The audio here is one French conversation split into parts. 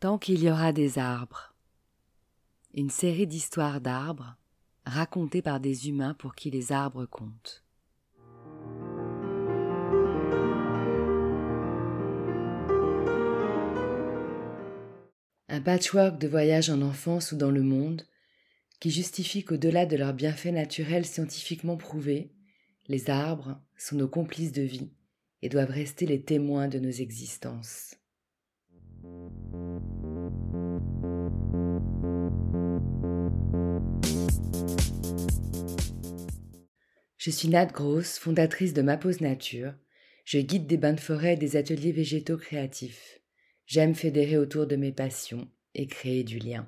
Tant qu'il y aura des arbres. Une série d'histoires d'arbres racontées par des humains pour qui les arbres comptent. Un patchwork de voyages en enfance ou dans le monde qui justifie qu'au-delà de leurs bienfaits naturels scientifiquement prouvés, les arbres sont nos complices de vie et doivent rester les témoins de nos existences. Je suis Nat Gross, fondatrice de Ma Pause Nature. Je guide des bains de forêt et des ateliers végétaux créatifs. J'aime fédérer autour de mes passions et créer du lien.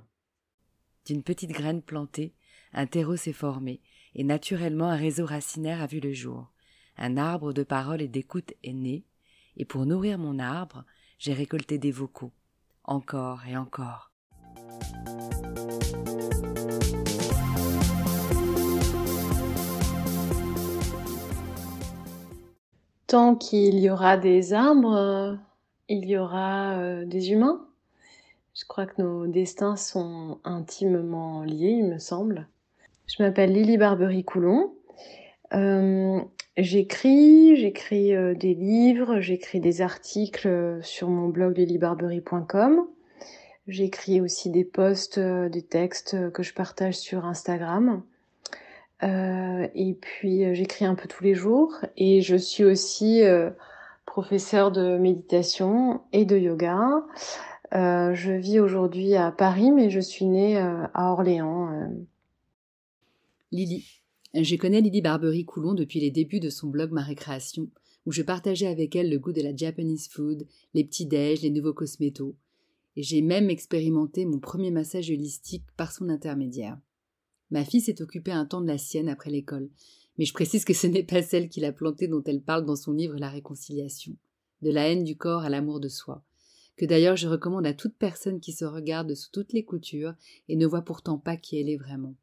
D'une petite graine plantée, un terreau s'est formé, et naturellement un réseau racinaire a vu le jour. Un arbre de parole et d'écoute est né, et pour nourrir mon arbre, j'ai récolté des vocaux, encore et encore. Tant qu'il y aura des arbres, il y aura euh, des humains. Je crois que nos destins sont intimement liés, il me semble. Je m'appelle Lily Barbery-Coulon. Euh, j'écris, j'écris euh, des livres, j'écris des articles sur mon blog lilybarbery.com. J'écris aussi des posts, euh, des textes que je partage sur Instagram. Et puis j'écris un peu tous les jours et je suis aussi professeur de méditation et de yoga. Euh, je vis aujourd'hui à Paris, mais je suis née euh, à Orléans. Euh. Lily. Je connais Lily Barbery-Coulon depuis les débuts de son blog Ma Récréation, où je partageais avec elle le goût de la Japanese food, les petits déj, les nouveaux cosmétos. Et j'ai même expérimenté mon premier massage holistique par son intermédiaire. Ma fille s'est occupée un temps de la sienne après l'école, mais je précise que ce n'est pas celle qui l'a plantée dont elle parle dans son livre La réconciliation. De la haine du corps à l'amour de soi que d'ailleurs je recommande à toute personne qui se regarde sous toutes les coutures et ne voit pourtant pas qui elle est vraiment.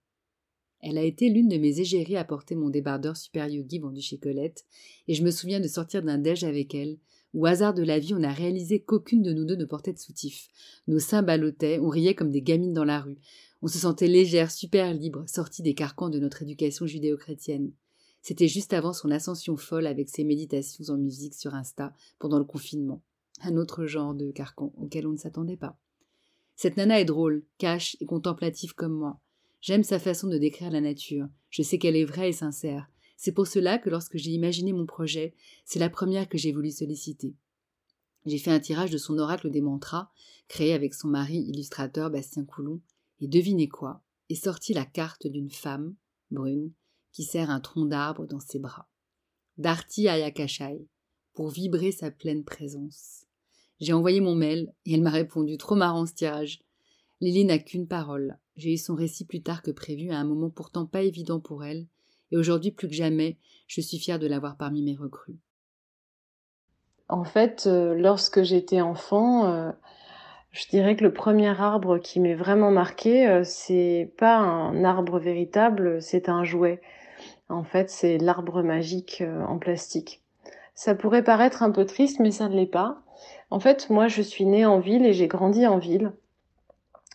Elle a été l'une de mes égéries à porter mon débardeur super yogi vendu chez Colette, et je me souviens de sortir d'un déj avec elle, où, hasard de la vie, on a réalisé qu'aucune de nous deux ne portait de soutif. Nos seins ballottaient, on riait comme des gamines dans la rue. On se sentait légère, super libre, sortie des carcans de notre éducation judéo-chrétienne. C'était juste avant son ascension folle avec ses méditations en musique sur Insta pendant le confinement un autre genre de carcan auquel on ne s'attendait pas. Cette nana est drôle, cache et contemplative comme moi. J'aime sa façon de décrire la nature. Je sais qu'elle est vraie et sincère. C'est pour cela que lorsque j'ai imaginé mon projet, c'est la première que j'ai voulu solliciter. J'ai fait un tirage de son oracle des mantras, créé avec son mari illustrateur Bastien Coulon, et devinez quoi Est sortie la carte d'une femme, brune, qui serre un tronc d'arbre dans ses bras. Darty Ayakashai, pour vibrer sa pleine présence. J'ai envoyé mon mail et elle m'a répondu trop marrant ce tirage. Lily n'a qu'une parole. J'ai eu son récit plus tard que prévu à un moment pourtant pas évident pour elle, et aujourd'hui plus que jamais, je suis fière de l'avoir parmi mes recrues. En fait, euh, lorsque j'étais enfant, euh, je dirais que le premier arbre qui m'est vraiment marqué, euh, c'est pas un arbre véritable, c'est un jouet. En fait, c'est l'arbre magique en plastique. Ça pourrait paraître un peu triste, mais ça ne l'est pas. En fait, moi, je suis née en ville et j'ai grandi en ville.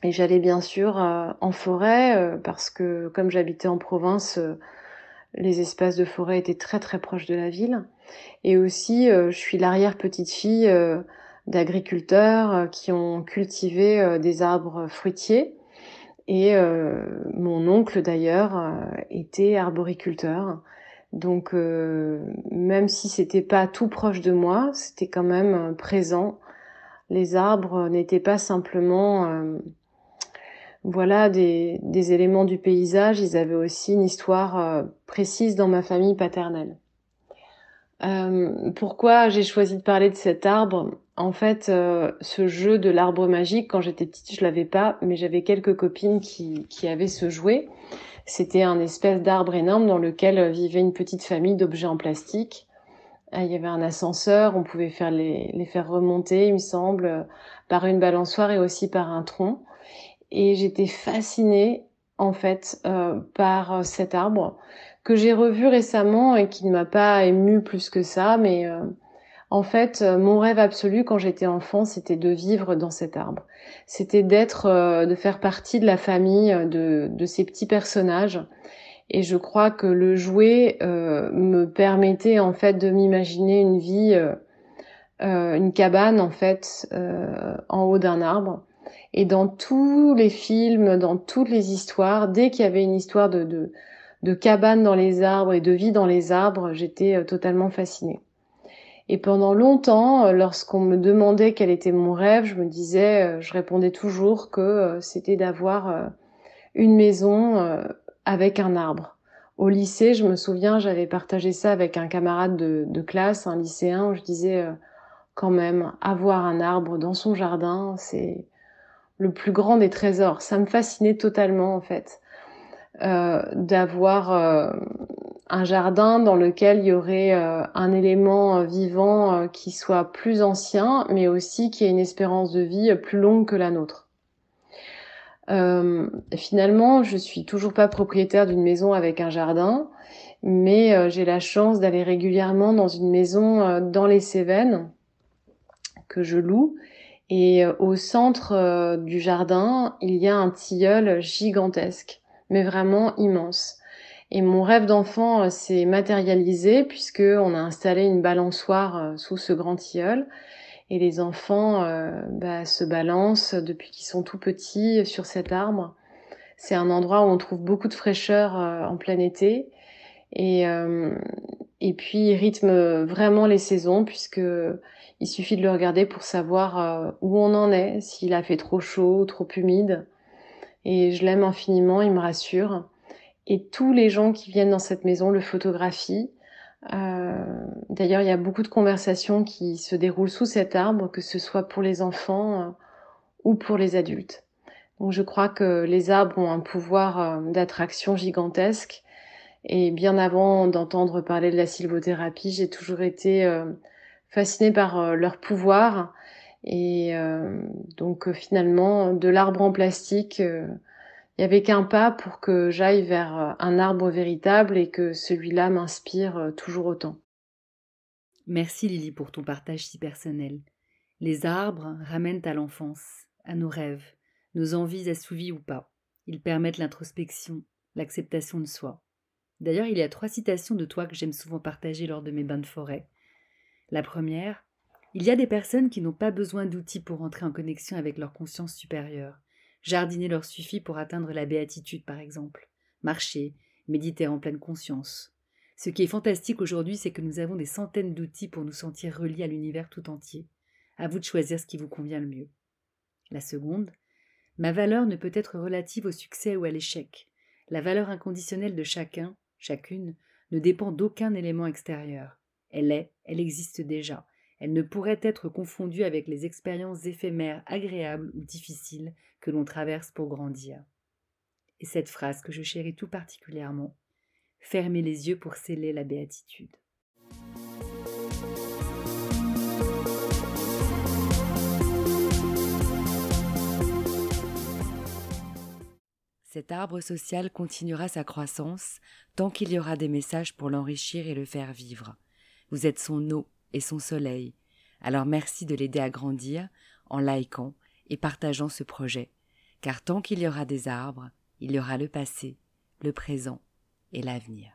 Et j'allais bien sûr euh, en forêt euh, parce que comme j'habitais en province, euh, les espaces de forêt étaient très très proches de la ville. Et aussi, je suis l'arrière petite fille d'agriculteurs qui ont cultivé des arbres fruitiers. Et mon oncle d'ailleurs était arboriculteur. Donc euh, même si c'était pas tout proche de moi, c'était quand même euh, présent. Les arbres n'étaient pas simplement euh, voilà des, des, éléments du paysage, ils avaient aussi une histoire précise dans ma famille paternelle. Pourquoi j'ai choisi de parler de cet arbre? En fait, ce jeu de l'arbre magique, quand j'étais petite, je l'avais pas, mais j'avais quelques copines qui, qui avaient ce jouet. C'était un espèce d'arbre énorme dans lequel vivait une petite famille d'objets en plastique. Ah, il y avait un ascenseur, on pouvait faire les, les faire remonter, il me semble, par une balançoire et aussi par un tronc. Et j'étais fascinée, en fait, euh, par cet arbre que j'ai revu récemment et qui ne m'a pas ému plus que ça, mais euh, En fait, euh, mon rêve absolu quand j'étais enfant, c'était de vivre dans cet arbre. C'était d'être, euh, de faire partie de la famille de, de ces petits personnages. Et je crois que le jouet me permettait en fait de m'imaginer une vie, une cabane en fait en haut d'un arbre et dans tous les films, dans toutes les histoires, dès qu'il y avait une histoire de, de, de, cabane dans les arbres et de vie dans les arbres, j'étais euh, totalement fascinée. Et pendant longtemps, euh, lorsqu'on me demandait quel était mon rêve, je me disais, euh, je répondais toujours que c'était d'avoir une maison avec un arbre. Au lycée, je me souviens, j'avais partagé ça avec un camarade de, de classe, un lycéen, où je disais quand même, avoir un arbre dans son jardin, c'est le plus grand des trésors. Ça me fascinait totalement en fait d'avoir euh, un jardin dans lequel il y aurait euh, un élément vivant qui soit plus ancien, mais aussi qui ait une espérance de vie plus longue que la nôtre. finalement, je suis toujours pas propriétaire d'une maison avec un jardin, mais j'ai la chance d'aller régulièrement dans une maison dans les Cévennes que je loue et euh, au centre euh, du jardin, il y a un tilleul gigantesque, mais vraiment immense. Et mon rêve d'enfant euh, s'est matérialisé puisque on a installé une balançoire sous ce grand tilleul. Et les enfants bah, se balancent depuis qu'ils sont tout petits sur cet arbre. C'est un endroit où on trouve beaucoup de fraîcheur en plein été. Et, et puis il rythme vraiment les saisons puisque il suffit de le regarder pour savoir euh, où on en est, s'il a fait trop chaud, trop humide. Et je l'aime infiniment, il me rassure. Et tous les gens qui viennent dans cette maison le photographient. Euh, d'ailleurs, il y a beaucoup de conversations qui se déroulent sous cet arbre, que ce soit pour les enfants euh, ou pour les adultes. Donc je crois que les arbres ont un pouvoir d'attraction gigantesque. Et bien avant d'entendre parler de la sylvothérapie, j'ai toujours été fascinée par euh, leur pouvoir. Et euh, donc euh, finalement, de l'arbre en plastique, il n'y avait qu'un pas pour que j'aille vers un arbre véritable et que celui-là m'inspire toujours autant. Merci Lily pour ton partage si personnel. Les arbres ramènent à l'enfance, à nos rêves, nos envies assouvies ou pas. Ils permettent l'introspection, l'acceptation de soi. D'ailleurs, il y a trois citations de toi que j'aime souvent partager lors de mes bains de forêt. La première, il y a des personnes qui n'ont pas besoin d'outils pour entrer en connexion avec leur conscience supérieure. Jardiner leur suffit pour atteindre la béatitude, par exemple. Marcher, méditer en pleine conscience. Ce qui est fantastique aujourd'hui, c'est que nous avons des centaines d'outils pour nous sentir reliés à l'univers tout entier. À vous de choisir ce qui vous convient le mieux. La seconde, ma valeur ne peut être relative au succès ou à l'échec. La valeur inconditionnelle de chacun, chacune, ne dépend d'aucun élément extérieur. Elle est, elle existe déjà. Elle ne pourrait être confondue avec les expériences éphémères agréables ou difficiles que l'on traverse pour grandir. Et cette phrase que je chéris tout particulièrement Fermez les yeux pour sceller la béatitude. Cet arbre social continuera sa croissance tant qu'il y aura des messages pour l'enrichir et le faire vivre. Vous êtes son eau son soleil. Alors merci de l'aider à grandir en likant et partageant ce projet, car tant qu'il y aura des arbres, il y aura le passé, le présent et l'avenir.